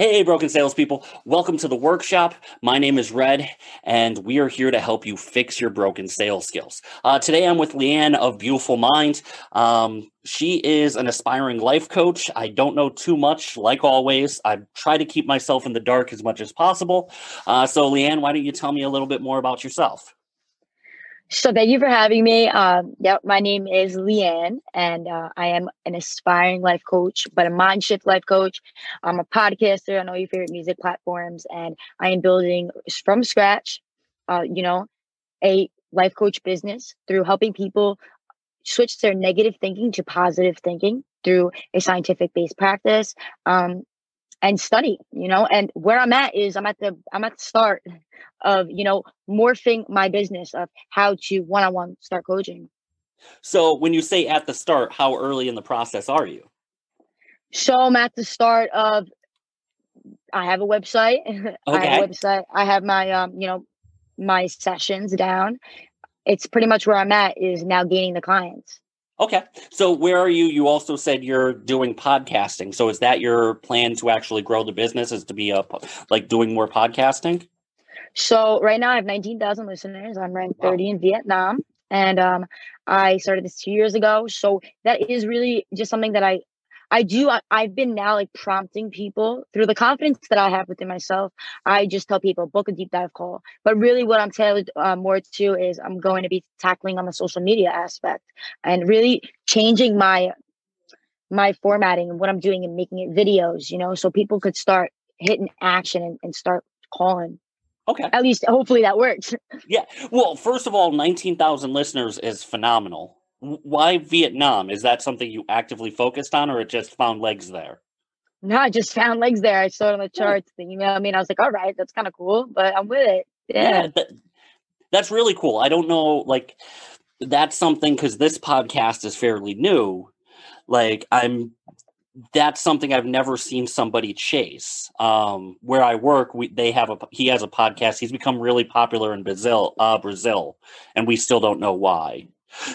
Hey, broken salespeople. Welcome to the workshop. My name is Red, and we are here to help you fix your broken sales skills. Uh, today, I'm with Leanne of Beyoufullmind. Um, she is an aspiring life coach. I don't know too much, like always. I try to keep myself in the dark as much as possible. Uh, so, Leanne, why don't you tell me a little bit more about yourself? So thank you for having me. Um, yep, my name is Leanne, and uh, I am an aspiring life coach, but a mind shift life coach. I'm a podcaster on all your favorite music platforms, and I am building from scratch, uh, you know, a life coach business through helping people switch their negative thinking to positive thinking through a scientific based practice um, and study you know and where i'm at is i'm at the i'm at the start of you know morphing my business of how to one-on-one start coaching. So when you say at the start how early in the process are you? So i'm at the start of i have a website. Okay. i have a website. I have my um you know my sessions down. It's pretty much where i'm at is now gaining the clients Okay. So where are you? You also said you're doing podcasting. So is that your plan to actually grow the business is to be a like doing more podcasting? So right now I have 19,000 listeners. I'm ranked wow. 30 in Vietnam and um, I started this 2 years ago. So that is really just something that I I do. I, have been now like prompting people through the confidence that I have within myself. I just tell people book a deep dive call. But really, what I'm tailored uh, more to is I'm going to be tackling on the social media aspect and really changing my my formatting and what I'm doing and making it videos. You know, so people could start hitting action and, and start calling. Okay. At least, hopefully, that works. yeah. Well, first of all, nineteen thousand listeners is phenomenal why Vietnam? Is that something you actively focused on, or it just found legs there? No, I just found legs there. I saw it on the charts. You know, I mean, I was like, all right, that's kind of cool, but I'm with it. Yeah, yeah that, that's really cool. I don't know, like, that's something because this podcast is fairly new. Like, I'm that's something I've never seen somebody chase. Um, where I work, we they have a he has a podcast. He's become really popular in Brazil, uh, Brazil, and we still don't know why.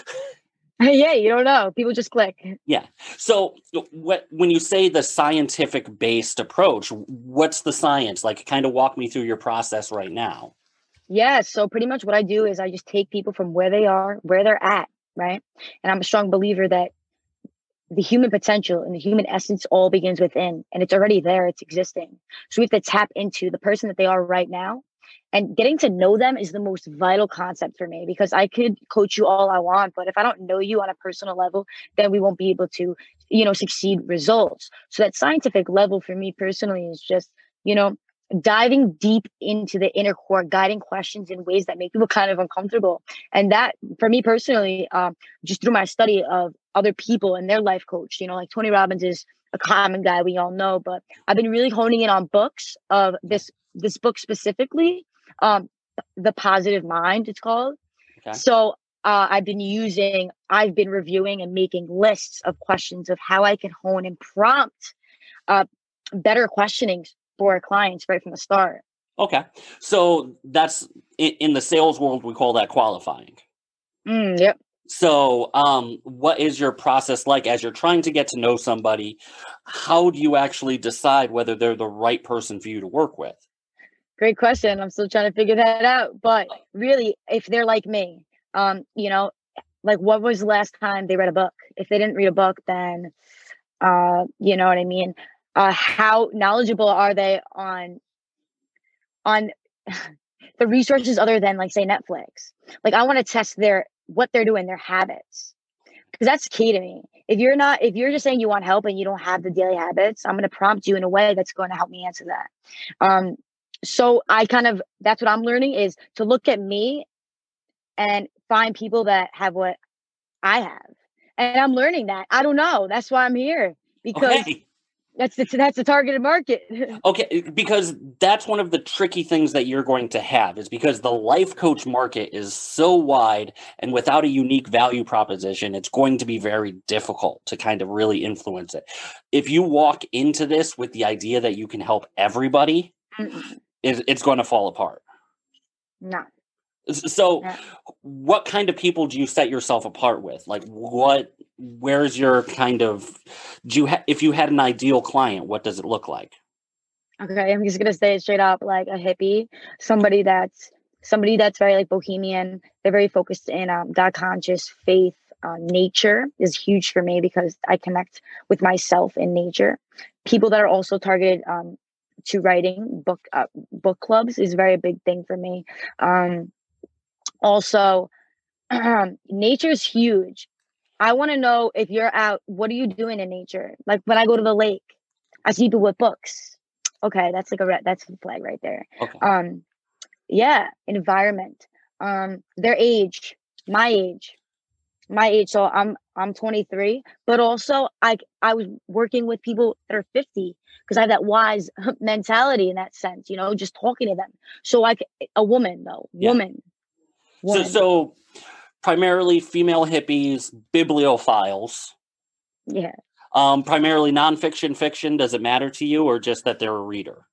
yeah, you don't know. People just click. Yeah. So, uh, what when you say the scientific based approach, what's the science? Like, kind of walk me through your process right now. Yeah. So, pretty much what I do is I just take people from where they are, where they're at, right? And I'm a strong believer that the human potential and the human essence all begins within, and it's already there. It's existing. So we have to tap into the person that they are right now and getting to know them is the most vital concept for me because I could coach you all I want, but if I don't know you on a personal level, then we won't be able to, you know, succeed results. So that scientific level for me personally is just, you know, diving deep into the inner core, guiding questions in ways that make people kind of uncomfortable. And that, for me personally, um, just through my study of other people and their life coach, you know, like Tony Robbins is a common guy we all know, but I've been really honing in on books of this this book specifically um, the positive mind it's called okay. so uh, i've been using i've been reviewing and making lists of questions of how i can hone and prompt uh, better questioning for clients right from the start okay so that's in the sales world we call that qualifying mm, yep so, um, what is your process like as you're trying to get to know somebody? How do you actually decide whether they're the right person for you to work with? Great question. I'm still trying to figure that out. But really, if they're like me, um, you know, like what was the last time they read a book? If they didn't read a book, then uh, you know what I mean? Uh how knowledgeable are they on on the resources other than like say Netflix? Like I want to test their what they're doing, their habits. Because that's key to me. If you're not, if you're just saying you want help and you don't have the daily habits, I'm going to prompt you in a way that's going to help me answer that. Um, so I kind of that's what I'm learning is to look at me and find people that have what I have. And I'm learning that. I don't know. That's why I'm here because okay. that's the that's the targeted market. okay, eh, because that's one of the tricky things that you're going to have is because the life coach market is so wide and without a unique value proposition, it's going to be very difficult to kind of really influence it. If you walk into this with the idea that you can help everybody, Mm-mm it's going to fall apart. No. So, no. what kind of people do you set yourself apart with? Like, what? Where's your kind of? Do you ha- if you had an ideal client, what does it look like? Okay, I'm just gonna say it straight up, like a hippie, somebody that's somebody that's very like bohemian. They're very focused in um, God conscious faith. Uh, nature is huge for me because I connect with myself in nature. People that are also targeted um, to writing book uh, book clubs is very big thing for me. Um, also, nature is huge. I want to know if you're out. What are you doing in nature? Like when I go to the lake, I see people with books. Okay, that's like a red. That's a flag right there. Okay. Um, yeah, environment. Um, their age, my age, my age. So I'm I'm 23, but also I I was working with people that are 50 because I have that wise mentality in that sense. You know, just talking to them. So like a woman though, yeah. woman. woman. So so primarily female hippies, bibliophiles. Yeah. Um, primarily nonfiction, fiction. Does it matter to you, or just that they're a reader?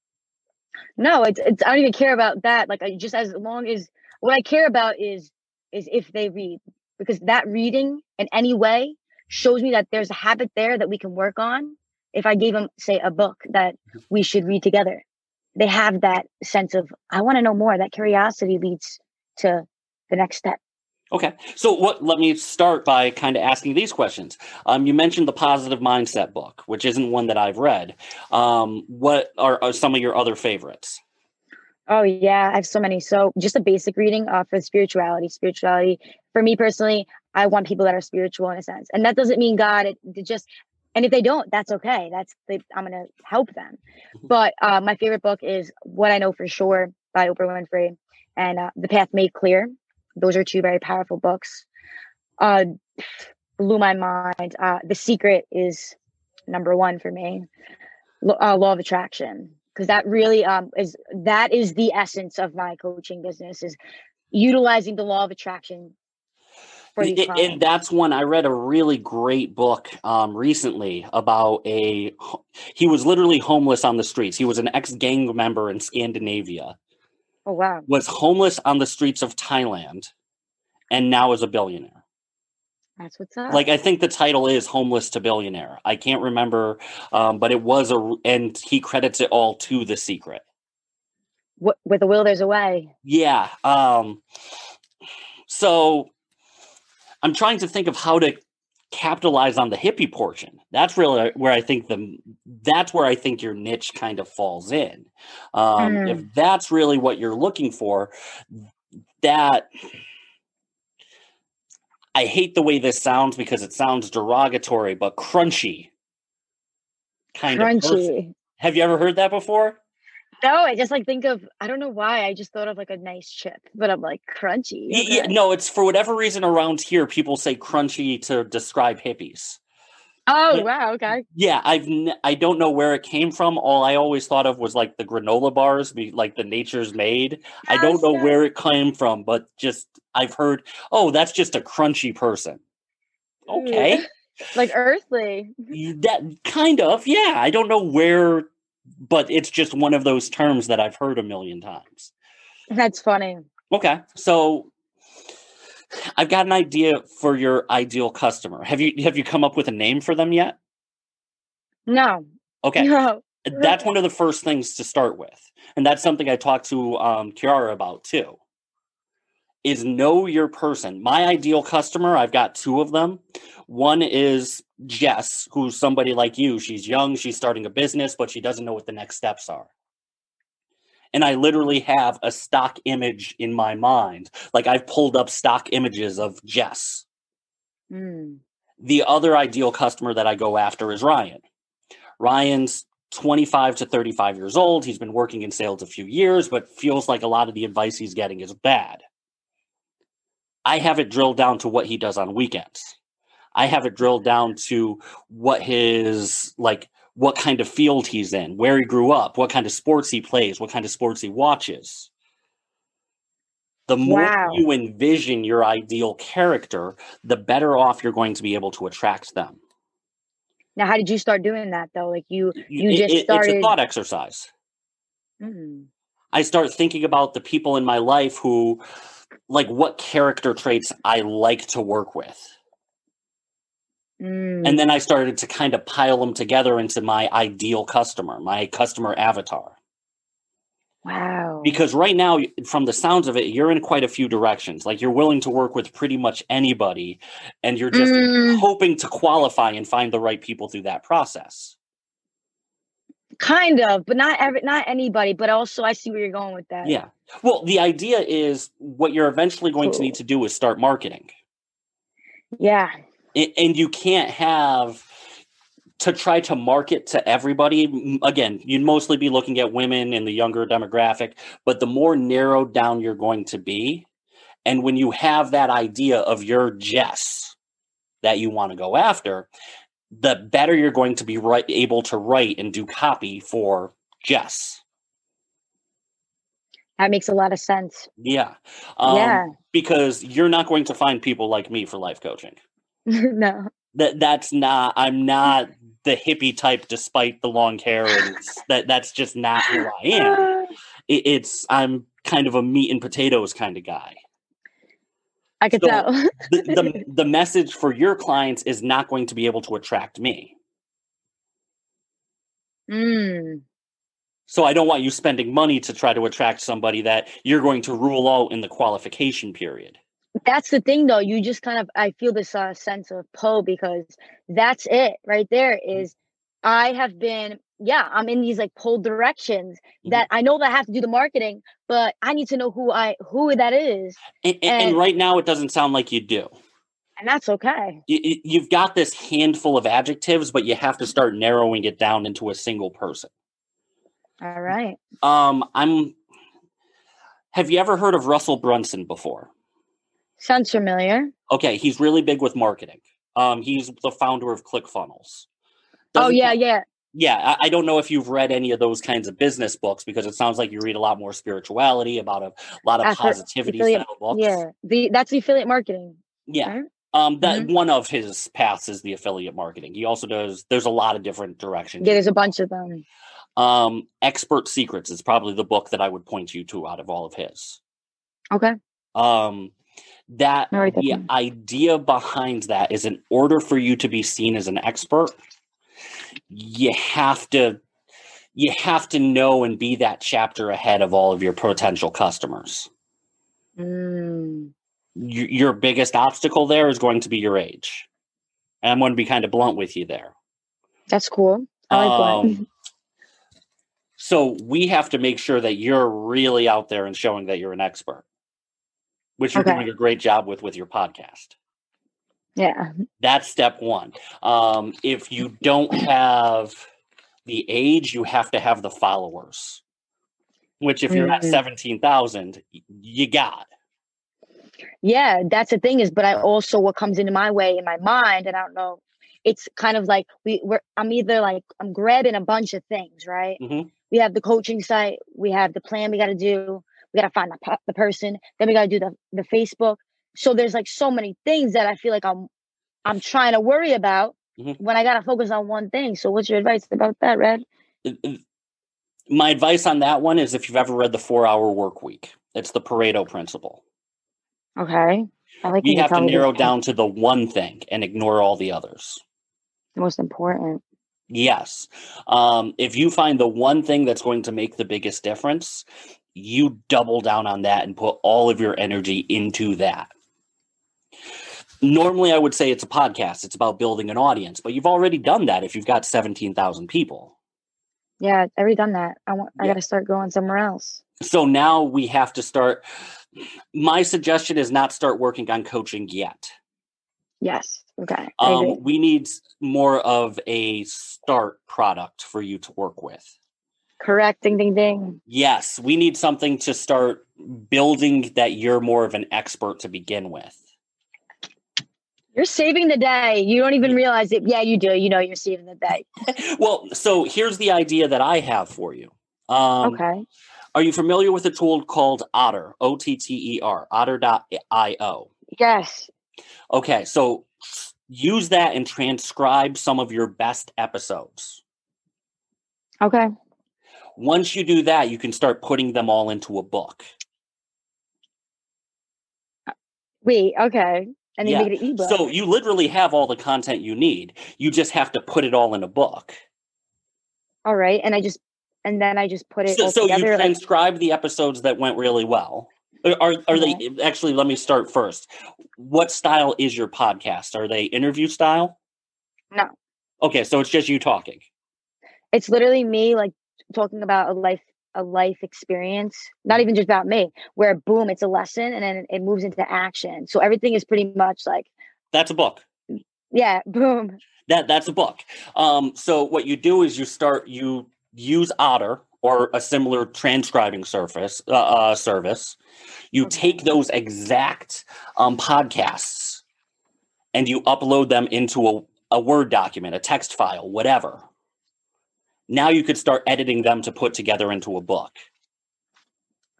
No, it's, it's I don't even care about that. Like, I just as long as what I care about is is if they read, because that reading in any way shows me that there's a habit there that we can work on. If I gave them, say, a book that we should read together, they have that sense of I want to know more. That curiosity leads to the next step. Okay, so what? Let me start by kind of asking these questions. Um, you mentioned the Positive Mindset book, which isn't one that I've read. Um, what are, are, some of your other favorites? Oh yeah, I have so many. So just a basic reading uh, for spirituality. Spirituality for me personally, I want people that are spiritual in a sense, and that doesn't mean God. It, it just and if they don't, that's okay. That's they, I'm gonna help them. Mm-hmm. But uh, my favorite book is What I Know for Sure by Oprah Winfrey, and uh, The Path Made Clear those are two very powerful books. Uh, blew my mind. Uh, the Secret is number one for me. Uh, Law of Attraction, because that really um, is that is the essence of my coaching business is utilizing the law of attraction and that's when I read a really great book um, recently about a. He was literally homeless on the streets. He was an ex gang member in Scandinavia, Oh wow. Was homeless on the streets of Thailand and now is a billionaire. That's what's up. Like I think the title is "Homeless to Billionaire." I can't remember, um, but it was a, and he credits it all to The Secret. What, with a will, there's a way. Yeah. Um, so I'm trying to think of how to capitalize on the hippie portion. That's really where I think the that's where I think your niche kind of falls in. Um, mm. If that's really what you're looking for, that I hate the way this sounds because it sounds derogatory, but crunchy. Kind crunchy. of. Crunchy. Have you ever heard that before? No, I just like think of I don't know why I just thought of like a nice chip, but I'm like crunchy. Okay. Yeah, no, it's for whatever reason around here people say crunchy to describe hippies. Oh but, wow, okay. Yeah, I've n- I don't know where it came from. All I always thought of was like the granola bars, be like the Nature's Made. I don't know where it came from, but just I've heard, oh, that's just a crunchy person. Hmm. Okay. like earthly. That kind of, yeah. I don't know where but it's just one of those terms that I've heard a million times. That's funny. Okay. So I've got an idea for your ideal customer. Have you have you come up with a name for them yet? No. Okay. No. That's one of the first things to start with. And that's something I talked to um, Kiara about too. Is know your person. My ideal customer, I've got two of them. One is Jess, who's somebody like you. She's young, she's starting a business, but she doesn't know what the next steps are. And I literally have a stock image in my mind. Like I've pulled up stock images of Jess. Mm. The other ideal customer that I go after is Ryan. Ryan's 25 to 35 years old. He's been working in sales a few years, but feels like a lot of the advice he's getting is bad. I have it drilled down to what he does on weekends. I have it drilled down to what his like what kind of field he's in, where he grew up, what kind of sports he plays, what kind of sports he watches. The more wow. you envision your ideal character, the better off you're going to be able to attract them. Now, how did you start doing that though? Like you, you it, just started. It's a thought exercise. Mm. I start thinking about the people in my life who, like, what character traits I like to work with Mm. And then I started to kind of pile them together into my ideal customer, my customer avatar. wow. Because right now, from the sounds of it, you're in quite a few directions. Like you're willing to work with pretty much anybody, and you're just Mm. hoping to qualify and find the right people through that process. kind of, but not every, not anybody. But also, I see where you're going with that. Yeah. Well, the idea is what you're eventually going to need to do is start marketing. Yeah. And you can't have to try to market to everybody again you'd mostly be looking at women in the younger demographic but the more narrowed down you're going to be and when you have that idea of your jess that you want to go after the better you're going to be right, able to write and do copy for jess That makes a lot of sense. yeah um, yeah. because you're not going to find people like me for life coaching no. that that's not i'm not the hippie type despite the long hair and that that's just not who i am it, it's i'm kind of a meat and potatoes kind of guy I could So- tell. the, the the message for your clients is not going to be able to attract me mm. so i don't want you spending money to try to attract somebody that you're going to rule out in the qualification period That's the thing, though. You just kind of, I feel this uh, sense of Poe because that's it right there. Mm-hmm. I have been, yeah, I'm in these like pull directions Mhm. that I know that I have to do the marketing, but I need to know who I who that is, and, and, and right now it doesn't sound like you do and that's okay. you- you've got this handful of adjectives but you have to start narrowing it down into a single person All right. Um, I'm. Have you ever heard of Russell Brunson before? Sounds familiar. Okay, he's really big with marketing. Um, he's the founder of ClickFunnels. Oh Doesn't- yeah, yeah. yeah. I, I don't know if you've read any of those kinds of business books because it sounds like you read a lot more spirituality, about a lot of positivity affiliate- style books. Yeah. The that's the affiliate marketing. yeah. right? Um, that Mm-hmm. one of his paths is the affiliate marketing. He also does. There's a lot of different directions. Yeah, there's a bunch of them. Um, Expert Secrets is probably the book that I would point you to out of all of his. Okay. um that I'll write that the idea behind that is in order for you to be seen as an expert you have to you have to know and be that chapter ahead of all of your potential customers Mm. your, your biggest obstacle there is going to be your age and i'm going to be kind of blunt with you there That's cool. I like that. Um, so we have to make sure that you're really out there and showing that you're an expert which you're Okay. doing a great job with with your podcast Yeah. That's step one. Um, if you don't have the age, you have to have the followers. Which, if you're at Mhm. seventeen thousand, you got. Yeah, that's the thing is, but I also what comes into my way in my mind, and I don't know. It's kind of like we we're I'm either like I'm grabbing a bunch of things, right? Mhm. We have the coaching site, we have the plan we got to do, we got to find the, the person, then we got to do the the Facebook. So there's like so many things that I feel like I'm I'm trying to worry about Mhm. when I got to focus on one thing. So what's your advice about that, Red? My advice on that one is if you've ever read the Four Hour Work Week, it's the Pareto principle. Okay, I like You have to narrow down to the one thing and ignore all the others. the most important. Yes. Um, if you find the one thing that's going to make the biggest difference, you double down on that and put all of your energy into that. Normally, I would say it's a podcast, it's about building an audience, but you've already done that if you've got 17,000 people. Yeah, I already done that. I want. I got to start going somewhere else. So now we have to start. My suggestion is not start working on coaching yet. Yes. Okay. Um, we need more of a start product for you to work with. Correct. Ding, ding, ding. Yes, we need something to start building that you're more of an expert to begin with. You're saving the day. You don't even realize it. Yeah, you do. You know, you're saving the day. Well, so here's the idea that I have for you. Um, okay. Are you familiar with a tool called Otter? O T T E R, otter.io. Yes. Okay, so use that and transcribe some of your best episodes. Okay. Once you do that, you can start putting them all into a book. Wait. Okay. and then Yeah. make it an ebook. So you literally have all the content you need. You just have to put it all in a book. all right, and I just and then I just put it So, so you together. like, transcribe the episodes that went really well. Are are, are they actually? Let me start first. What style is your podcast? Are they interview style? No. Okay, so it's just you talking. it's literally me like talking about a life a life experience not even just about me where boom it's a lesson and then it moves into action so everything is pretty much like That's a book. yeah boom That that's a book. Um, so what you do is you start you use Otter or a similar transcribing surface uh, uh, service. You Okay. take those exact um, podcasts and you upload them into a, a Word document, a text file, whatever. Now you could start editing them to put together into a book.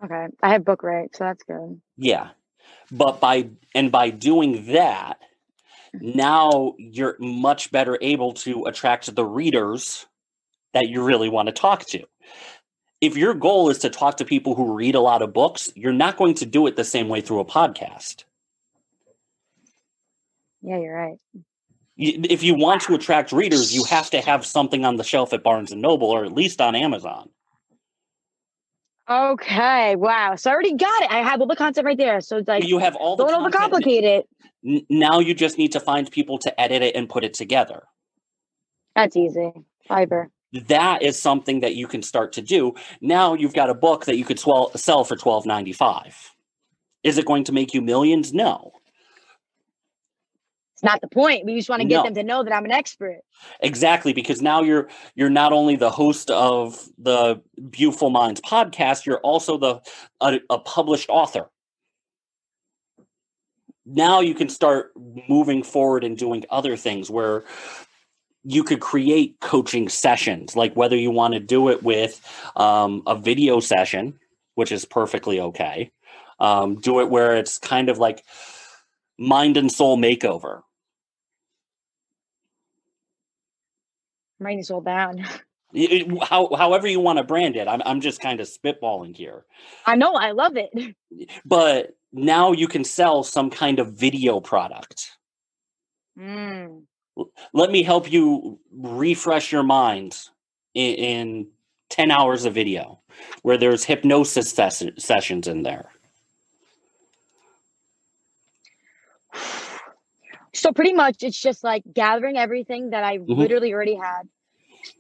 okay i have book right so that's good Yeah. But by and by doing that, mm-hmm. now you're much better able to attract the readers that you really want to talk to. If your goal is to talk to people who read a lot of books, you're not going to do it the same way through a podcast. yeah you're right If you want to attract readers, you have to have something on the shelf at Barnes and Noble or at least on Amazon. okay wow so i already got it i have all the content right there so it's like you have all the don't overcomplicate it Now you just need to find people to edit it and put it together. that's easy Fiverr that is something that you can start to do. Now you've got a book that you could swell, sell for twelve ninety five. Is it going to make you millions? No, not the point we just want to get No. them to know that i'm an expert exactly because now you're you're not only the host of the Beautiful Minds podcast, you're also the a, a published author. Now you can start moving forward and doing other things where you could create coaching sessions, like whether you want to do it with um, a video session, which is perfectly okay. Um, do it where it's kind of like mind and soul makeover. I'm writing this all down It- it- how, however you want to brand it, I'm, I'm just kind of spitballing here. i know i love it But now you can sell some kind of video product. mm. Let me help you refresh your mind in, in 10 hours of video where there's hypnosis ses- sessions in there. So pretty much, it's just like gathering everything that I Mhm. literally already had,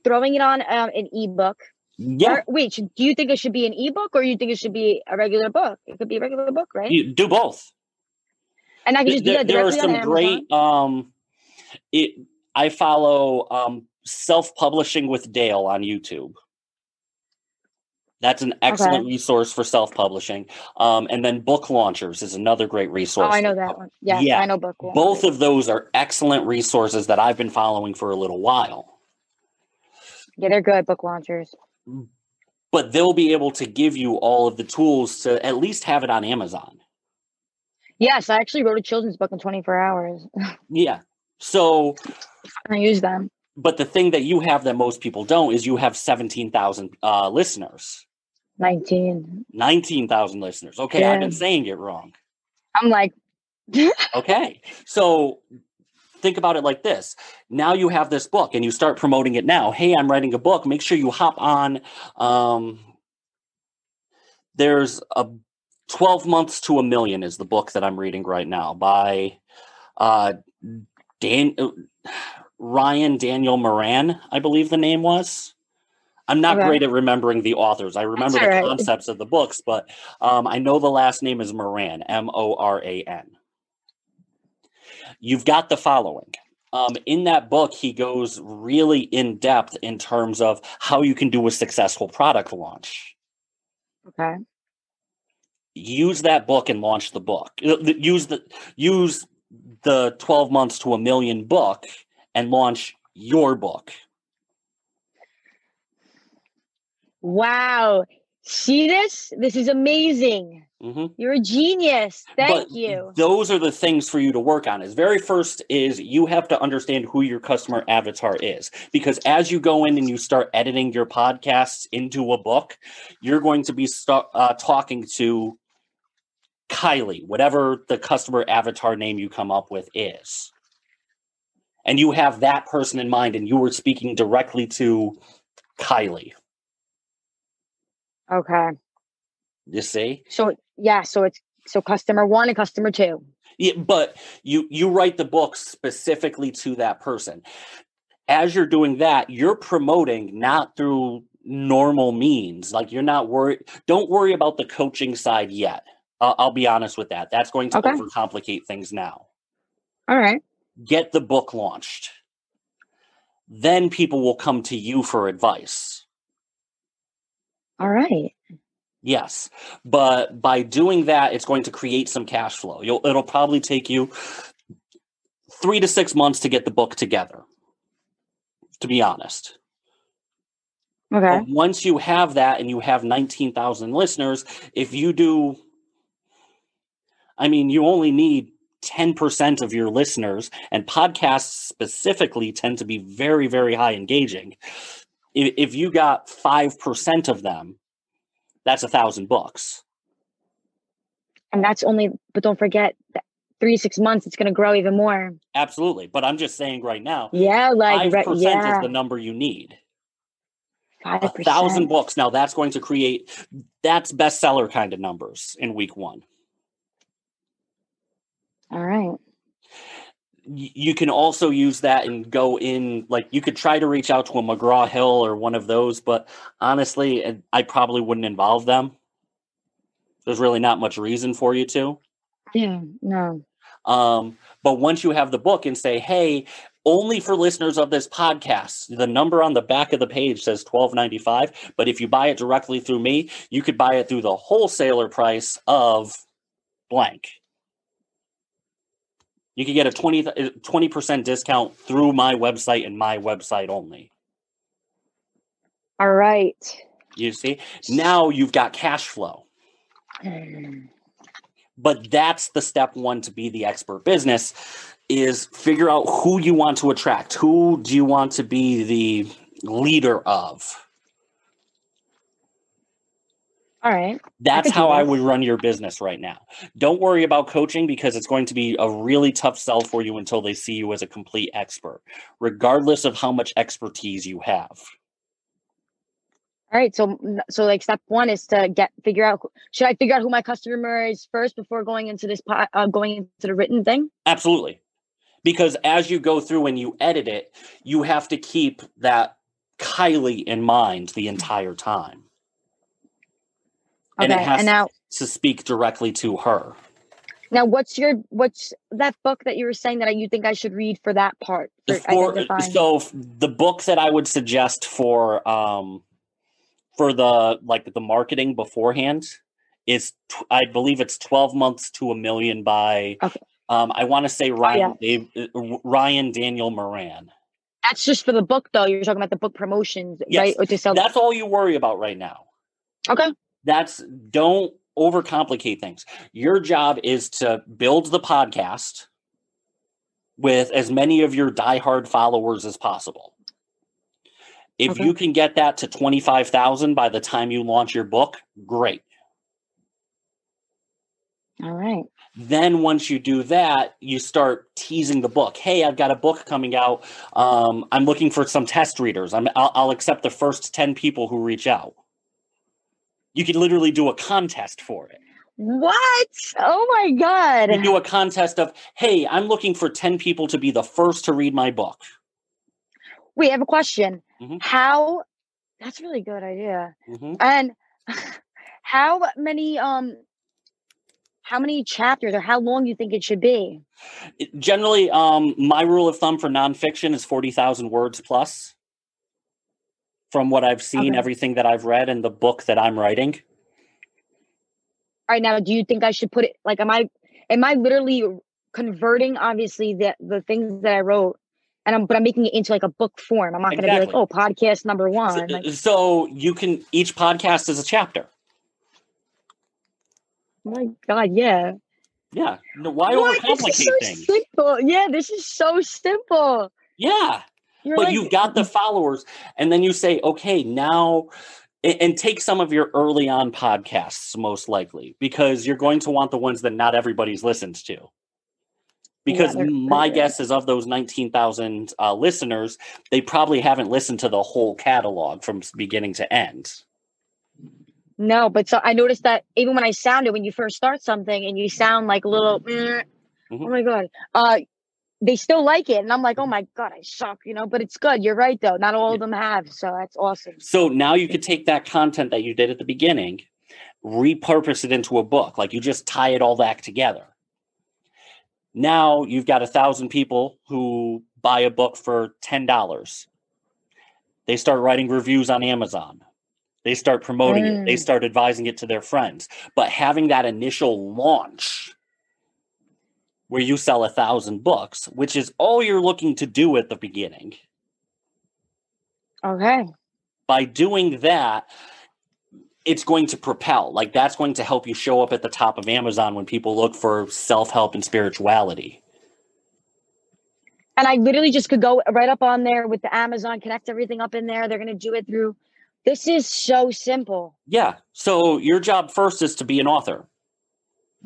throwing it on um, an ebook. Yeah, Or, wait, should, do you think it should be an ebook, or you think it should be a regular book? It could be a regular book, right? you do both. and I can just do there, that there are some great um it i follow um self-publishing with dale on youtube that's an excellent resource for self-publishing um and then book launchers is another great Oh, resource I know that one. Yeah, Yeah, I know book one. both of those are excellent resources that i've been following for a little while Yeah, they're good book launchers. but they'll be able to give you all of the tools to at least have it on amazon Yes, I actually wrote a children's book in 24 hours. yeah so I use them. but the thing that you have that most people don't is you have 17,000 uh, listeners 19. 19,000 listeners. Okay, I've been saying it wrong. I'm like, Okay. So think about it like this. Now you have this book and you start promoting it now. Hey, I'm writing a book. Make sure you hop on um there's a 12 months to a million is the book that I'm reading right now by uh Dan uh, Ryan Daniel Moran, I believe the name was. I'm not Okay. great at remembering the authors. I remember the right. concepts of the books, but um, I know the last name is Moran, M O R A N. You've got the following. Um, in that book, he goes really in depth in terms of how you can do a successful product launch. okay. Use that book and launch the book. Uh, Use the use the 12 months to a million book and launch your book. Wow. See this? This is amazing. hmm You're a genius. Thank But you. Those are the things for you to work on. Is very first is you have to understand who your customer avatar is because as you go in and you start editing your podcasts into a book, you're going to be uh, talking to Kylie, whatever the customer avatar name you come up with is. And you have that person in mind and you were speaking directly to Kylie. Okay. You see? So yeah, so it's so customer one and customer two. Yeah, but you you write the book specifically to that person. As you're doing that, you're promoting not through normal means. Like you're not worried. Don't worry about the coaching side yet. Uh, I'll be honest with that. That's going to Okay. overcomplicate things now. All right. Get the book launched. Then people will come to you for advice. All right. Yes, but by doing that, it's going to create some cash flow. You'll, it'll probably take you three to six months to get the book together. To be honest, Okay. But once you have that and you have nineteen thousand listeners, if you do, I mean, you only need ten percent of your listeners, and podcasts specifically tend to be very, very high engaging. If, if you got five percent of them, that's a thousand books. And that's only but don't forget that three, six months it's gonna grow even more. Absolutely. But I'm just saying right now, Yeah, like five right, percent yeah. is the number you need. Five A thousand books. Now that's going to create that's bestseller kind of numbers in week one. All right. You can also use that and go in like you could try to reach out to a McGraw Hill or one of those, but honestly, I- I probably wouldn't involve them. There's really not much reason for you to. Yeah, no. Um, but once you have the book and say, hey, only for listeners of this podcast, the number on the back of the page says twelve ninety five. But if you buy it directly through me, you could buy it through the wholesaler price of blank. You could get a 20 percent discount through my website and my website only. All right. You see, now you've got cash flow. Mm. but that's the step one to be the expert business is figure out who you want to attract who do you want to be the leader of All right. that's do how i would run your business right now don't worry about coaching because it's going to be a really tough sell for you until they see you as a complete expert regardless of how much expertise you have All right. So so like step one is to get figure out should I figure out who my customer is first before going into this uh, going into the written thing? Absolutely. Because as you go through and you edit it, you have to keep that Kylie in mind the entire time Okay. And it has and now to speak directly to her. now what's your what's that book that you were saying that I, you think I should read for that part? For For, so the book that I would suggest for um for the like the marketing beforehand is I believe it's 12 months to a million by Okay. um I want to say Ryan yeah. Dave, uh, Ryan Daniel Moran. That's just for the book though. You're talking about the book promotions, Yes, right? Or to sell That's all you worry about right now. Okay. That's don't overcomplicate things. Your job is to build the podcast with as many of your diehard followers as possible. If Okay. you can get that to 25,000 by the time you launch your book, great. All right. Then once you do that, you start teasing the book. Hey, I've got a book coming out. Um, I'm looking for some test readers. I'm, I'll, I'll accept the first 10 people who reach out. You could literally do a contest for it. What? Oh my you god. do a contest of hey i'm looking for 10 people to be the first to read my book We have a question. Mhm. How that's a really good idea. Mhm. And how many um how many chapters or how long do you think it should be? Generally um, my rule of thumb for nonfiction is 40000 words plus from what i've seen Okay. everything that i've read and the book that i'm writing All right now, do you think I should put it like am I am I literally converting obviously the the things that I wrote and I'm but I'm making it into like a book form. I'm not gonna be like, oh, podcast number so, one. Like, so you can each podcast is a chapter my god, yeah. yeah no, why What? Overcomplicate so things simple. Yeah, this is so simple. yeah You're but like, you've got the followers and then you say okay now and, take some of your early on podcasts, most likely, because you're going to want the ones that not everybody's listened to. Because they're my guess is of those 19,000 uh, listeners, they probably haven't listened to the whole catalog from beginning to end. No, but so I noticed that even when I sound it, when you first start something and you sound like a little, "Mm," oh Mhm. my god, uh, they still like it, and I'm like, oh my god, I suck, you know. But it's good. You're right, though. Not all of them have, so that's awesome. So now you could take that content that you did at the beginning, repurpose it into a book. Like you just tie it all back together. Now you've got a thousand people who buy a book for $10. They start writing reviews on Amazon. They start promoting it. They Mm. start advising it to their friends. But having that initial launch where you sell a thousand books, which is all you're looking to do at the beginning, Okay. by doing that, it's going to propel. Like that's going to help you show up at the top of Amazon when people look for self help and spirituality. And I literally just could go right up on there with the Amazon, connect everything up in there. They're gonna do it through. This is so simple. Yeah. So your job first is to be an author,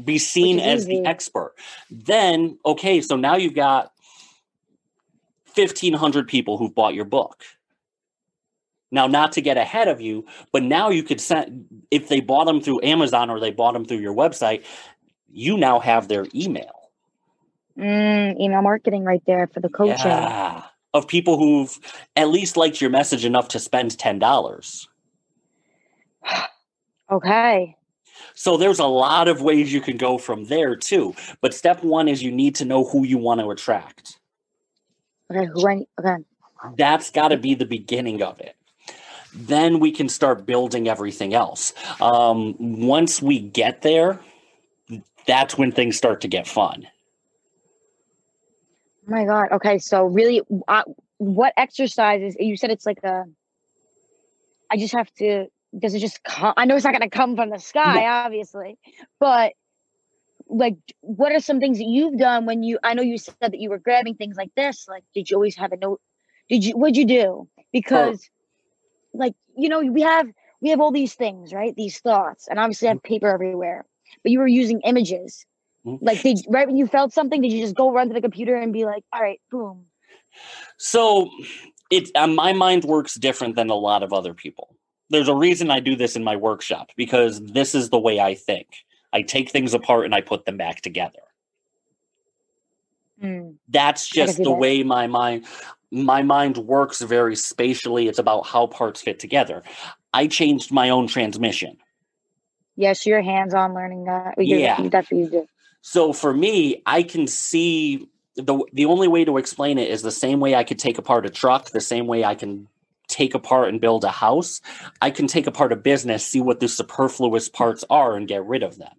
be seen as the expert. Then, okay, so now you've got 1,500 people who've bought your book. Now, not to get ahead of you, but now you could send, if they bought them through Amazon or they bought them through your website, you now have their email. Mm, email marketing right there for the coaching. Yeah. Of people who've at least liked your message enough to spend $10. Okay. So there's a lot of ways you can go from there too. But step one is you need to know who you want to attract. Okay. Who I okay. That's got to be the beginning of it. Then we can start building everything else. Um, once we get there, that's when things start to get fun. Oh my god. Okay. So really, uh, what exercises? You said it's like a. I just have to. Does it just come? I know it's not going to come from the sky, obviously, but like, what are some things that you've done when you? I know you said that you were grabbing things like this. Like, did you always have a note? Did you? What'd you do? Because, like, you know, we have we have all these things, right? These thoughts, and obviously I have paper everywhere. But you were using images. Mhm. Like, did right when you felt something, did you just go run to the computer and be like, "All right, boom"? So it uh, my mind works different than a lot of other people. There's a reason I do this in my workshop because this is the way I think. I take things apart and I put them back together. Mm. That's just the that. way my mind my mind works very spatially. It's about how parts fit together. I changed my own transmission. Yes, you're hands-on learning that. You're, Yeah. that's what you do. So for me, I can see the the only way to explain it is the same way I could take apart a truck, the same way I can take apart and build a house. I can take apart a business, see what the superfluous parts are and get rid of them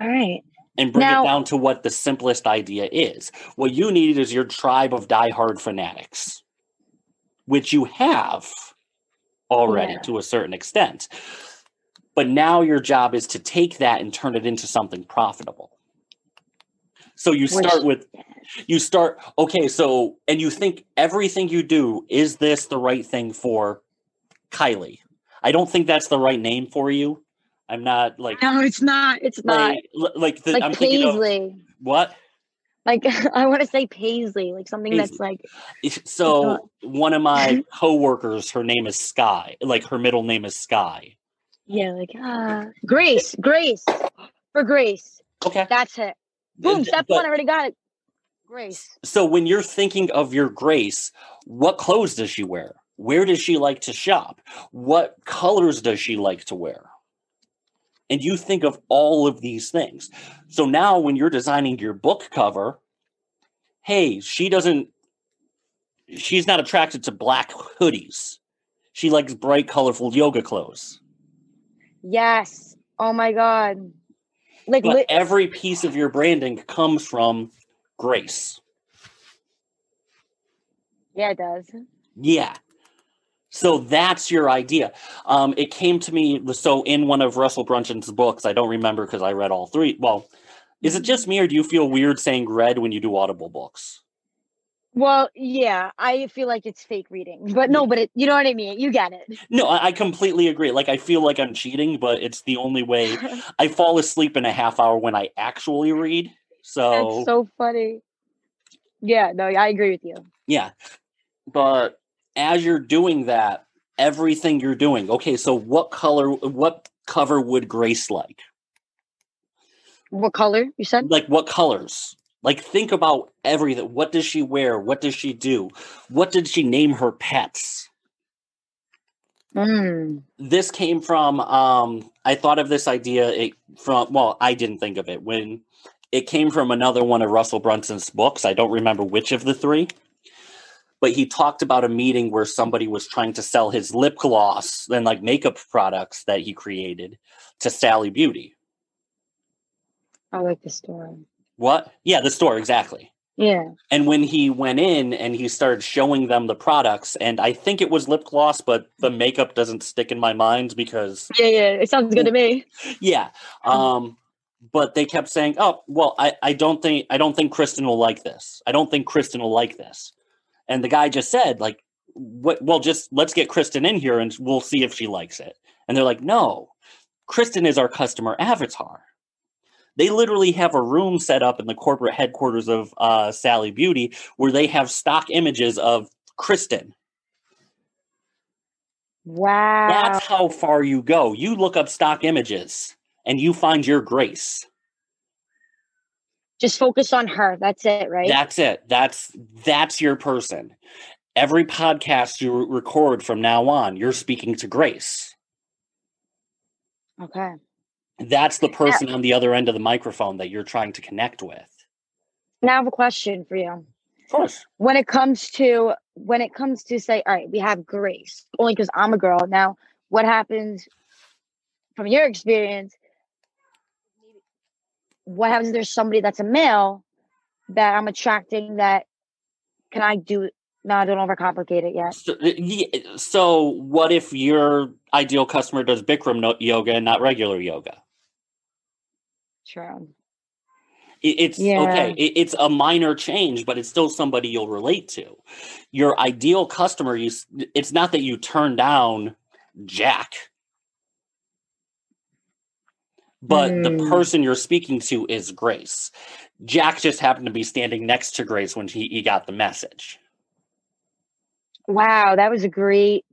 All right. and bring Now- it down to what the simplest idea is. What you need is your tribe of diehard fanatics, which you have already Yeah. to a certain extent. But now your job is to take that and turn it into something profitable. So you start with you start okay so and you think everything you do is this the right thing for kylie i don't think that's the right name for you i'm not like No, it's not. It's not. like, the, like i'm thinking of Paisley. what Like I want to say Paisley, like something that's like so one of my coworkers her name is sky like her middle name is sky yeah, like ah, Grace, Grace for Grace. okay That's it. Boom. Step but- one. I already got it. Grace. so when you're thinking of your grace what clothes does she wear where does she like to shop what colors does she like to wear and you think of all of these things so now when you're designing your book cover hey she doesn't she's not attracted to black hoodies she likes bright colorful yoga clothes Yes. Oh my God. Like but lit- every piece of your branding comes from grace yeah, it does. Yeah. So that's your idea. Um, it came to me. So in one of Russell Brunson's books, I don't remember because I read all three. Well, is it just me or do you feel weird saying read when you do Audible books? Well, yeah, I feel like it's fake reading, but no, but it, you know what I mean. You get it. No, I, I completely agree. Like I feel like I'm cheating, but it's the only way. I fall asleep in a half hour when I actually read. So That's so funny. Yeah, no, I agree with you. yeah, but as you're doing that, everything you're doing. Okay, so what color? What cover would Grace like? What color you said? Like what colors? Like think about everything. What does she wear? What does she do? What did she name her pets? Mm. this came from um i thought of this idea it, from well i didn't think of it when it came from another one of russell brunson's books i don't remember which of the three but he talked about a meeting where somebody was trying to sell his lip gloss and like makeup products that he created to sally beauty I like the story. What yeah the store exactly Yeah. and when he went in and he started showing them the products and i think it was lip gloss but the makeup doesn't stick in my mind because Yeah, yeah. It sounds good to me. Yeah. Um, but they kept saying, "Oh, well, I, I don't think I don't think Kristen will like this. I don't think Kristen will like this." And the guy just said, "Like, what? Well, just let's get Kristen in here and we'll see if she likes it." And they're like, "No, Kristen is our customer avatar." They literally have a room set up in the corporate headquarters of uh, Sally Beauty where they have stock images of Kristen. Wow. That's how far you go. You look up stock images and you find your Grace. Just focus on her. That's it, right? That's it. That's that's your person. Every podcast you record from now on, you're speaking to Grace. okay. That's the person on the other end of the microphone that you're trying to connect with. Now I have a question for you. Of course. When it comes to when it comes to say, all right, we have Grace, only because I'm a girl. Now, what happens from your experience? What happens if there's somebody that's a male that I'm attracting that can I do no, I don't overcomplicate it yet. So, yeah, so what if your ideal customer does Bikram yoga and not regular yoga? True. It's Yeah. okay. It's a minor change, but it's still somebody you'll relate to. Your ideal customer, you, it's not that you turn down Jack, but the Mm. person you're speaking to is Grace. Jack just happened to be standing next to Grace when he, he got the message. Wow, that was a great,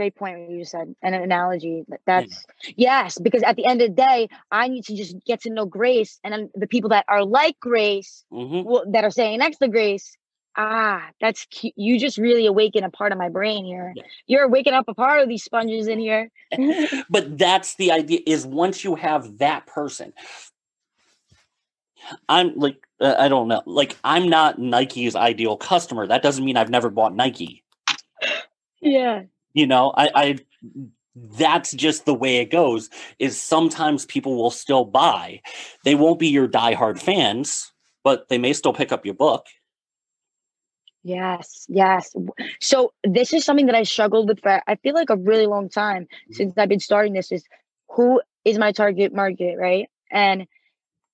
great point what you said, and an analogy. That- That's yes, because at the end of the day, I need to just get to know Grace, and then the people that are like Grace, hmm well, that are saying next to Grace. Ah, that's cute. You just really awaken a part of my brain here. Yeah. You're waking up a part of these sponges in here. but that's the idea is once you have that person i'm like uh, i don't know like i'm not nike's ideal customer that doesn't mean i've never bought nike yeah. You know i i that's just the way it goes is sometimes people will still buy they won't be your diehard fans but they may still pick up your book Yes, yes. So this is something that I struggled with for I feel like a really long time mm-hmm. since I've been starting this is who is my target market, right? And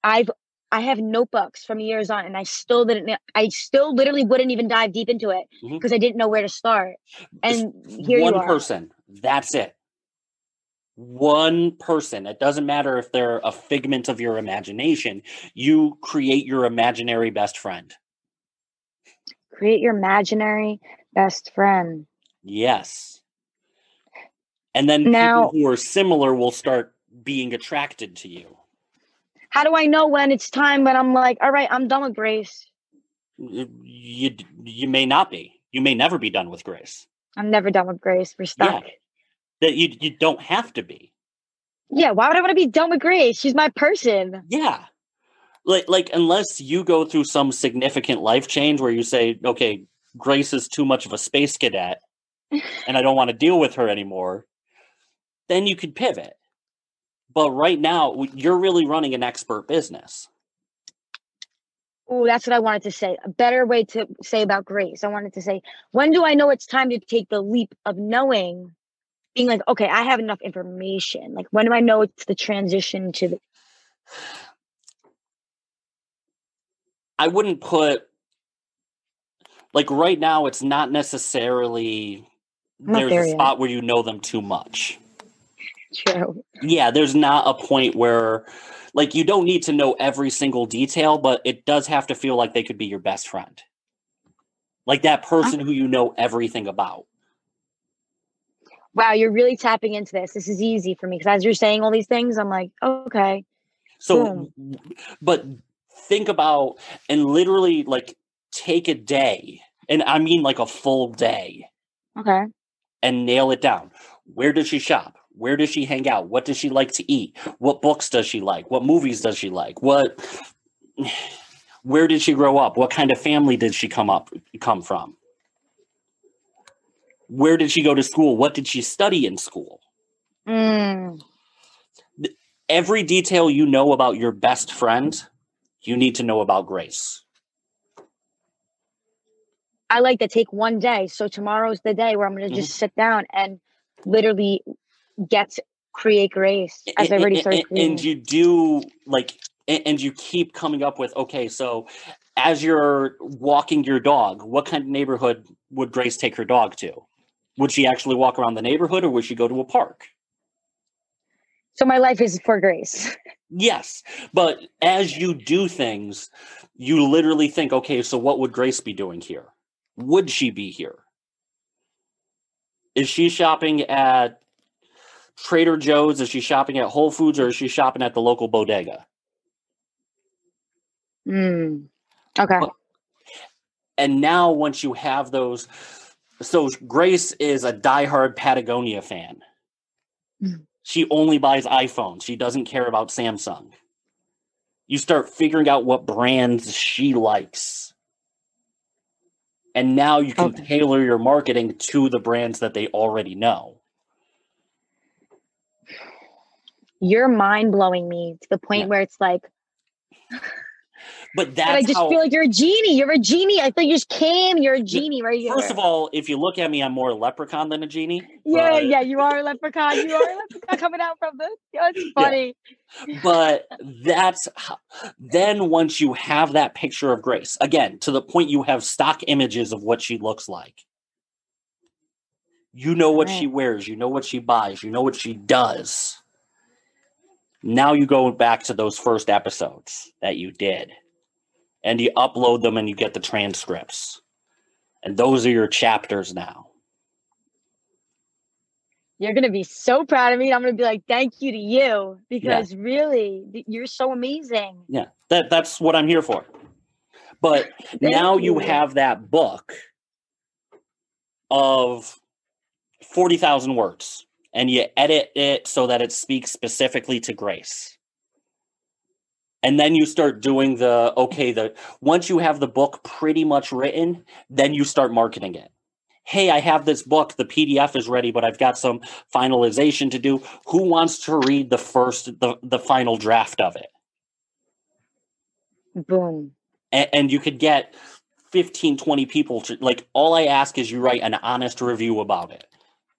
I've I have notebooks from years on and I still didn't I still literally wouldn't even dive deep into it mm-hmm. because I didn't know where to start. And here one you are. person that's it one person it doesn't matter if they're a figment of your imagination you create your imaginary best friend Create your imaginary best friend. yes and then Now- people who are similar will start being attracted to you How do I know when it's time when I'm like, all right, I'm done with Grace. you you may not be you may never be done with grace I'm never done with Grace. We're stuck. that you you don't have to be Yeah, why would I want to be done with Grace? She's my person. Yeah. Like like unless you go through some significant life change where you say, okay, Grace is too much of a space cadet and I don't want to deal with her anymore, then you could pivot. But right now, you're really running an expert business. Oh, that's what I wanted to say. A better way to say about grace. I wanted to say, when do I know it's time to take the leap of knowing, being like, okay, I have enough information. Like, when do I know it's the transition to the I wouldn't put like right now it's not necessarily Not there's there a yet. spot where you know them too much. True. Yeah, there's not a point where like you don't need to know every single detail, but it does have to feel like they could be your best friend. Like that person who you know everything about. Wow, you're really tapping into this. This is easy for me because as you're saying all these things, I'm like, okay. So but think about and literally like take a day, and I mean like a full day Okay. and nail it down. Where does she shop? Where does she hang out? What does she like to eat? What books does she like? What movies does she like? What where did she grow up? What kind of family did she come up come from? Where did she go to school? What did she study in school? Mm, Every detail you know about your best friend, you need to know about Grace. I like to take one day. So tomorrow's the day where I'm going to just sit down and literally get create grace as I already started a- creating. and you do like and you keep coming up with okay so as you're walking your dog what kind of neighborhood would grace take her dog to would she actually walk around the neighborhood or would she go to a park so my life is for grace. yes but as you do things you literally think okay so what would grace be doing here would she be here is she shopping at trader joe's is she shopping at whole foods or is she shopping at the local bodega Mm. Okay. And now once you have those so grace is a diehard patagonia fan Mhm. she only buys iphones she doesn't care about samsung you start figuring out what brands she likes and now you can Okay. tailor your marketing to the brands that they already know You're mind blowing me to the point Yeah. where it's like, but but I just how feel like you're a genie. You're a genie. I thought you just came. You're a genie right here. first of all if you look at me i'm more a leprechaun than a genie yeah, but- yeah, you are a leprechaun. You are a leprechaun coming out from. Yeah, it's funny. but that's how, then once you have that picture of grace again to the point you have stock images of what she looks like you know what she wears you know what she buys you know what she does now you go back to those first episodes that you did and you upload them and you get the transcripts and those are your chapters now You're gonna be so proud of me. I'm gonna be like, thank you to you because really, you're so amazing. Yeah, that that's what I'm here for. But now you. you. have that book of 40,000 words and you edit it so that it speaks specifically to Grace. And then you start doing the okay, the once you have the book pretty much written, then you start marketing it. Hey, I have this book, the PDF is ready, but I've got some finalization to do. Who wants to read the first the, the final draft of it? Boom. and, and you could get 15 20 people to like all i ask is you write an honest review about it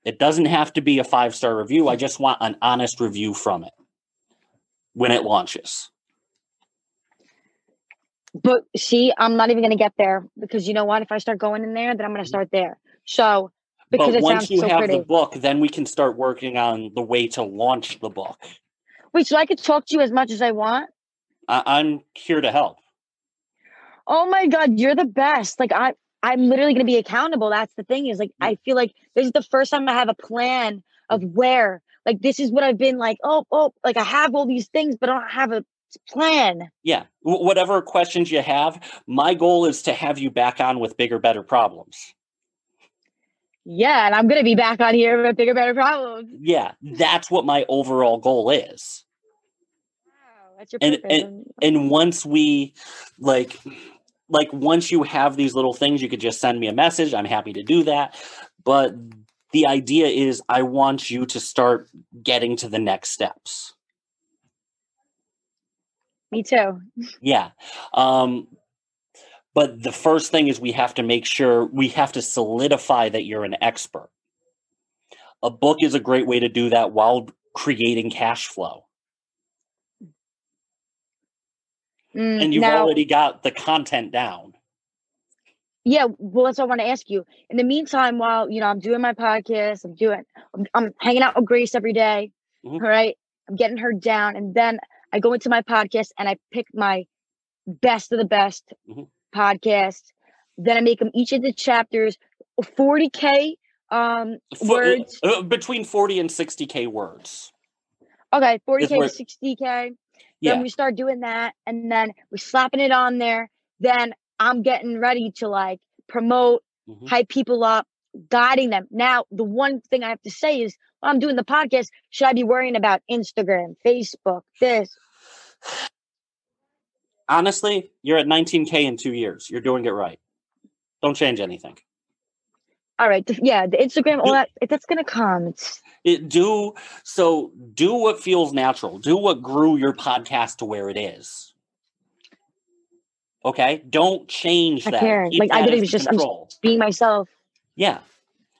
it doesn't have to be a five star review i just want an honest review from it when it launches But see, I'm not even gonna get there because you know what? If I start going in there, then I'm gonna mm-hmm. start there. So because but it once sounds you so have pretty. the book then we can start working on the way to launch the book Wait, so I could talk to you as much as I want? I, i'm here to help Oh my god, you're the best. Like I I'm literally gonna be accountable. That's the thing is like I feel like this is the first time I have a plan of mm-hmm. where. Like this is what I've been like, oh, oh, like I have all these things, but I don't have a plan. yeah Wh- whatever questions you have my goal is to have you back on with bigger better problems Yeah, and I'm gonna be back on here with bigger, better problems. yeah that's what my overall goal is Wow, that's your And- purpose. and once we like like once you have these little things you could just send me a message. I'm happy to do that. But the idea is i want you to start getting to the next steps. Me too. yeah. Um but the first thing is we have to make sure we have to solidify that you're an expert. A book is a great way to do that while creating cash flow Mm, and you've now, already got the content down yeah, well, that's what I want to ask you. In the meantime, while you know I'm doing my podcast, I'm doing, I'm, I'm hanging out with Grace every day, Mhm. all right? I'm getting her down, and then I go into my podcast and I pick my best of the best Mhm. podcast. Then I make them each into chapters, 40k um Fo- words. uh, between 40 and 60k words. Okay, 40k to 60k. Yeah. Then we start doing that, and then we're slapping it on there. Then I'm getting ready to like promote, Mhm. hype people up, guiding them. Now, the one thing I have to say is, while I'm doing the podcast, should I be worrying about Instagram, Facebook, this? Honestly, you're at 19k in 2 years. You're doing it right. Don't change anything. All right, yeah, the Instagram, all that that's gonna come, it's It do so do what feels natural. Do what grew your podcast to where it is. Okay? Don't change I that. Keep Like, I that as even just- I'm being myself. Yeah.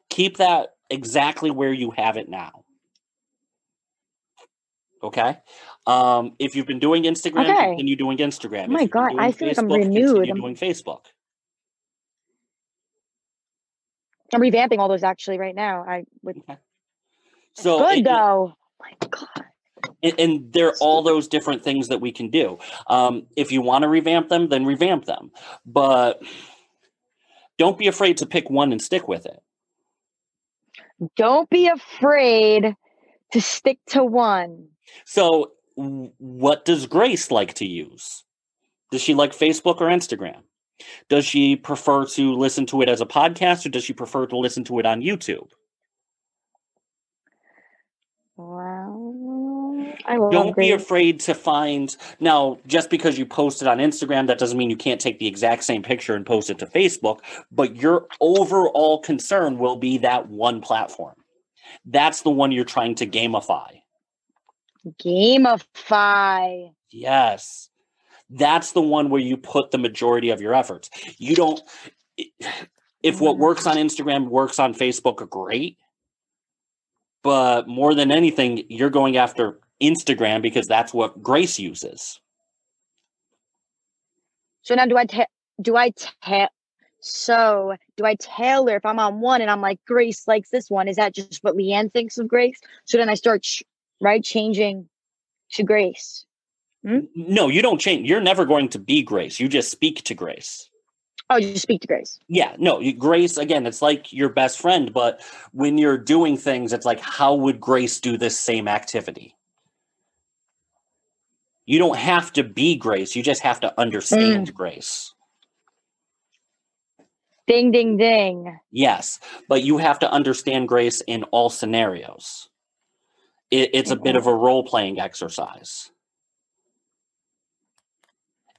Keep that exactly where you have it now. Okay. Um, if you've been doing Instagram, Okay. continue doing Instagram. Oh my God, I feel like I'm renewed. I'm- doing Facebook. I'm revamping all those actually right now. I would So good though. my God. and, and there are all those different things that we can do. Um, if you want to revamp them, then revamp them. But don't be afraid to pick one and stick with it. Don't be afraid to stick to one. So, what does Grace like to use? Does she like Facebook or Instagram? Does she prefer to listen to it as a podcast or does she prefer to listen to it on YouTube? Well, I love Don't be afraid to find now just because you post it on Instagram that doesn't mean you can't take the exact same picture and post it to Facebook, but your overall concern will be that one platform. That's the one you're trying to gamify. Gamify. Yes. That's the one where you put the majority of your efforts. You don't if what mm-hmm. works on Instagram works on Facebook, great. But more than anything, you're going after Instagram because that's what Grace uses. So now do I ta- do I ta- so do I tailor if I'm on one and I'm like Grace likes this one? Is that just what Leanne thinks of Grace? So then I start ch- right changing to Grace. Hmm? No, you don't change. You're never going to be Grace. You just speak to Grace. Oh, you speak to Grace. Yeah, no, Grace, again, it's like your best friend, but when you're doing things, it's like, how would Grace do this same activity? You don't have to be Grace. You just have to understand hmm. Grace. Ding ding ding. Yes, but you have to understand Grace in all scenarios. It, it's a bit of a role playing exercise.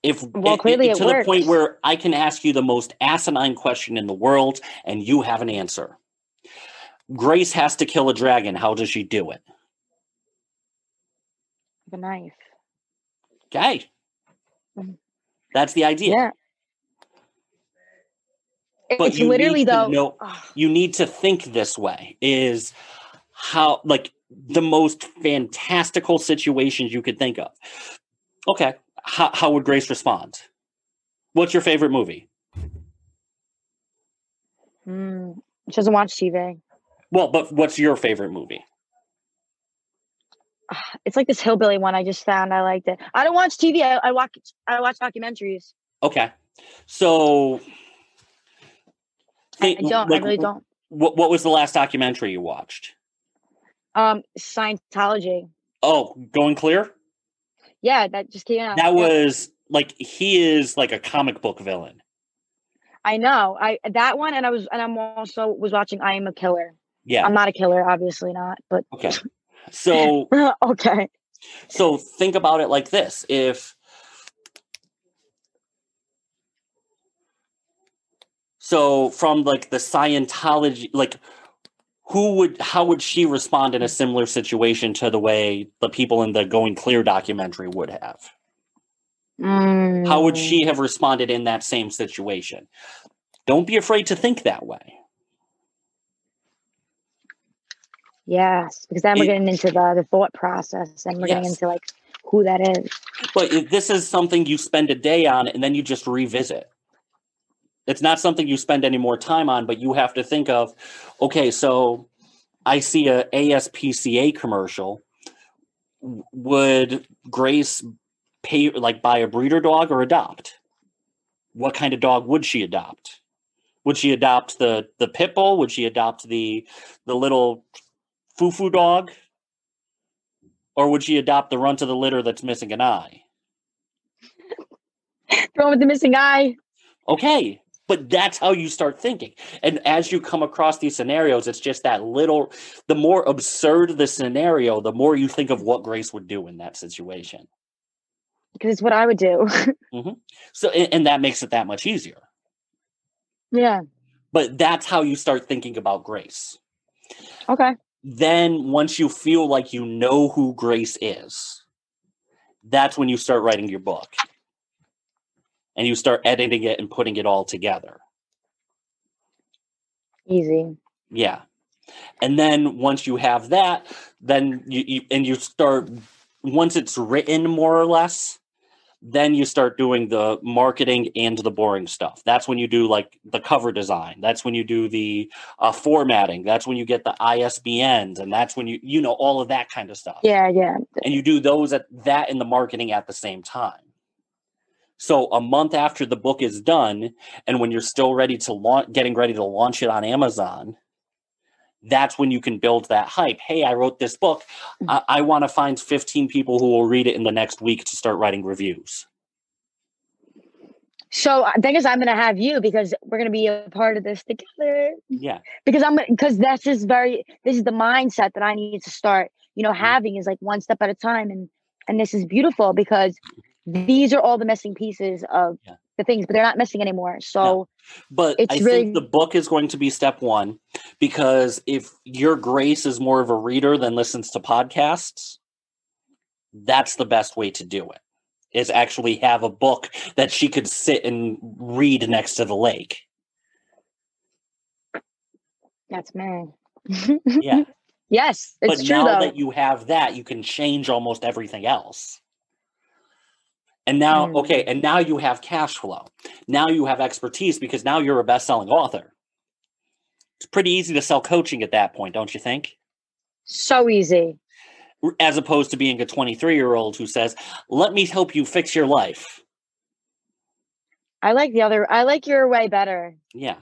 If Well, it- clearly it to the point where I can ask you the most asinine question in the world and you have an answer. Grace has to kill a dragon. How does she do it? The knife. Okay. Mhm. That's the idea. Yeah. But it's you literally though. know- you need to think this way is how like the most fantastical situations you could think of okay how, how would grace respond what's your favorite movie Mm, she doesn't watch TV. well but what's your favorite movie Ah, It's like this hillbilly one I just found. I liked it. I don't watch TV. I, I watch. I watch documentaries. okay so I, think- I don't. like, I really don't. what, what was the last documentary you watched Um, Scientology. oh going clear Yeah, that just came out. that was like he is like a comic book villain I know. I that one, and I was, and I'm also was watching. I am a killer. yeah I'm not a killer, obviously not. But okay so okay. So think about it like this: if so, from like the Scientology, like who would, how would she respond in a similar situation to the way the people in the Going Clear documentary would have? How would Mm, she have responded in that same situation? Don't be afraid to think that way. Yes, because then we're It- getting into the the thought process, and we're getting into like who that is. But if this is something you spend a day on and then you just revisit. It's not something you spend any more time on, but you have to think of, okay, so I see a ASPCA commercial. Would Grace pay like buy a breeder dog or adopt? What kind of dog would she adopt? Would she adopt the the pit bull? Would she adopt the the little foo-foo dog? Or would she adopt the runt of the litter that's missing an eye? Throw with the missing eye. Okay, but that's how you start thinking. And as you come across these scenarios, it's just that little, the more absurd the scenario, the more you think of what Grace would do in that situation. Because it's what I would do. mm-hmm. So, and, and that makes it that much easier. Yeah. But that's how you start thinking about Grace. Okay then once you feel like you know who Grace is, that's when you start writing your book. And you start editing it and putting it all together. Easy. Yeah. And then once you have that, then you, you and you start once it's written more or less, then you start doing the marketing and the boring stuff that's when you do like the cover design that's when you do the uh, formatting that's when you get the isbns and that's when you you know all of that kind of stuff yeah yeah and you do those at that in the marketing at the same time so a month after the book is done and when you're still ready to launch getting ready to launch it on amazon that's when you can build that hype. Hey, I wrote this book. Mm. I, I want to find 15 people who will read it in the next week to start writing reviews. So I think is I'm going to have you because we're going to be a part of this together. Yeah. Because I'm because this is very this is the mindset that I need to start. You know, mm-hmm. having is like one step at a time, and and this is beautiful because these are all the missing pieces of yeah the things, but they're not missing anymore. So, but it's I really... think the book is going to be step one because if your Grace is more of a reader than listens to podcasts, that's the best way to do it. Is actually have a book that she could sit and read next to the lake. That's me. yeah. Yes, but true, now though. that you have that, you can change almost everything else. And now, mm. okay, and now you have cash flow. Now you have expertise because now you're a best selling author. It's pretty easy to sell coaching at that point, don't you think? So easy. As opposed to being a 23 year old who says, let me help you fix your life. I like the other, I like your way better. Yeah.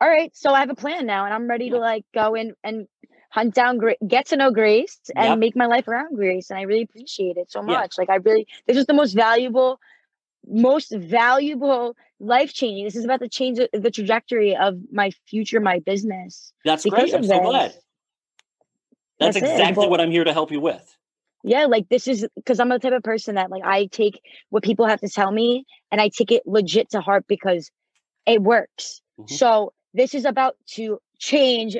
All right. So I have a plan now and I'm ready yeah. to like go in and hunt down get to know grace and yep. make my life around grace and i really appreciate it so much. Yeah. like i really this is the most valuable most valuable life changing this is about to change the trajectory of my future my business that's great. i'm so glad. That's, that's exactly what i'm here to help you with. Yeah like this is because i'm the type of person that like i take what people have to tell me and i take it legit to heart because it works. Mm-hmm. so this is about to change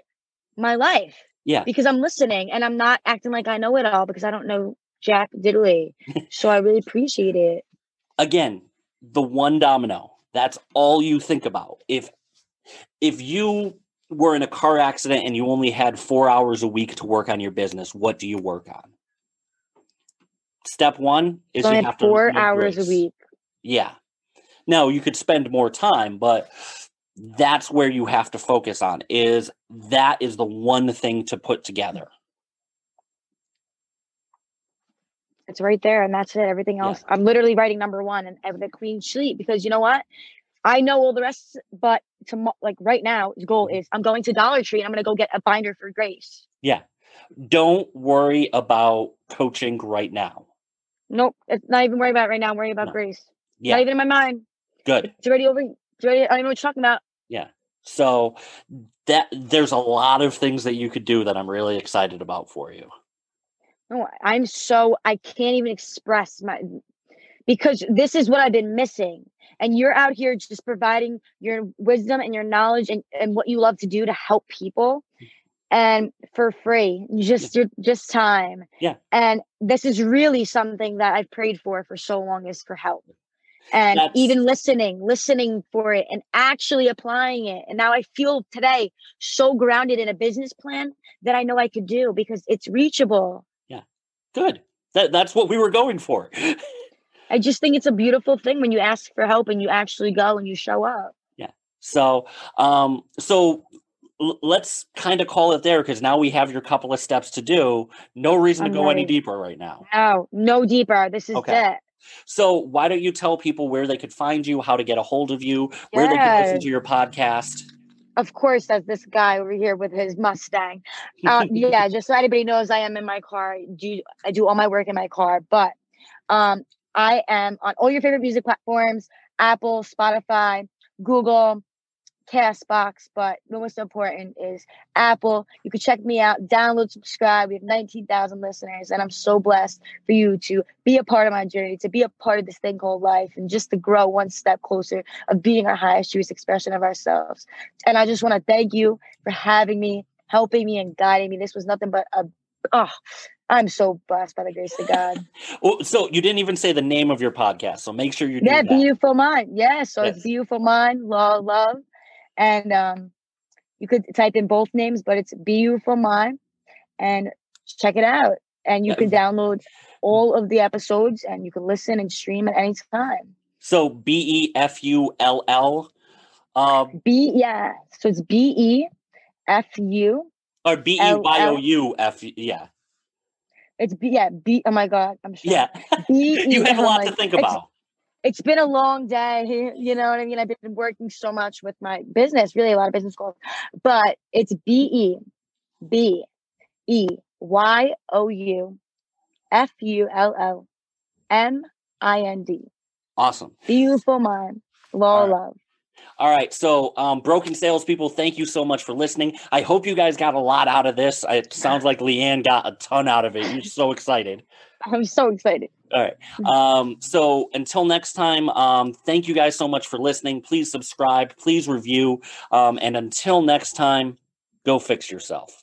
my life yeah. Because I'm listening and I'm not acting like I know it all because I don't know Jack Diddley. so I really appreciate it. Again, the one domino. That's all you think about. If if you were in a car accident and you only had four hours a week to work on your business, what do you work on? Step one is so you have four hours grace. a week. Yeah. Now you could spend more time, but that's where you have to focus on is that is the one thing to put together. It's right there and that's it everything else. Yeah. i'm literally writing number one and, and the queen sheet because you know what? I know all the rest but to like right now his goal mm-hmm. is i'm going to dollar tree and i'm going to go get a binder for grace. Yeah. Don't worry about coaching right now. Nope it's not even worry about right now i'm worrying about no. grace. Yeah. not even in my mind. Good. It's already over I don't know what you're talking about. Yeah. So that there's a lot of things that you could do that I'm really excited about for you. No, I'm so I can't even express my because this is what I've been missing. And you're out here just providing your wisdom and your knowledge and, and what you love to do to help people mm. and for free just yeah. just time yeah and this is really something that i've prayed for for so long is for help and That's... even listening, listening for it and actually applying it. And now I feel today so grounded in a business plan that I know I could do because it's reachable. Yeah. Good. That, that's what we were going for. I just think it's a beautiful thing when you ask for help and you actually go and you show up. Yeah. So, um, so l- let's kind of call it there because now we have your couple of steps to do. No reason I'm to go any deeper right now. No, no deeper. This is Okay. it. So, why don't you tell people where they could find you, how to get a hold of you, where they can listen to your podcast? Of course, as this guy over here with his Mustang. Uh, yeah, just so anybody knows, I am in my car. Do I do all my work in my car? But um, I am on all your favorite music platforms: Apple, Spotify, Google, Castbox. But the most important is Apple. You can check me out, download, subscribe. We have 19,000 listeners, and I'm so blessed for you to be a part of my journey, to be a part of this thing called life, and just to grow one step closer of being our highest truest expression of ourselves. And I just want to thank you for having me, helping me, and guiding me. This was nothing but a oh, I'm so blessed by the grace of God. Oh, so you didn't even say the name of your podcast, so make sure you do yeah, that. Beyoufullmind. Yeah, so Yes. it's Beyoufullmind, law love, and um, you could type in both names, but it's Beyoufullmind, and check it out. And you can download all of the episodes, and you can listen and stream at any time. So B E F U L L, um, B yeah, so it's B E F U. or B E Y O U F. Yeah, It's B yeah B. Oh my God, I'm sure. yeah. B you have a lot to think about. It's been a long day. You know what I mean? I've been working so much with my business, really a lot of business goals. But it's B E B E Y O U F U L L M I N D. Awesome. Beyoufullmind. Law All right. love. All right. So, um, broken salespeople, thank you so much for listening. I hope you guys got a lot out of this. It sounds like Leanne got a ton out of it. You're so excited. I'm so excited. All right. Um, so until next time, um, thank you guys so much for listening. Please subscribe, please review. Um, and until next time, go fix yourself.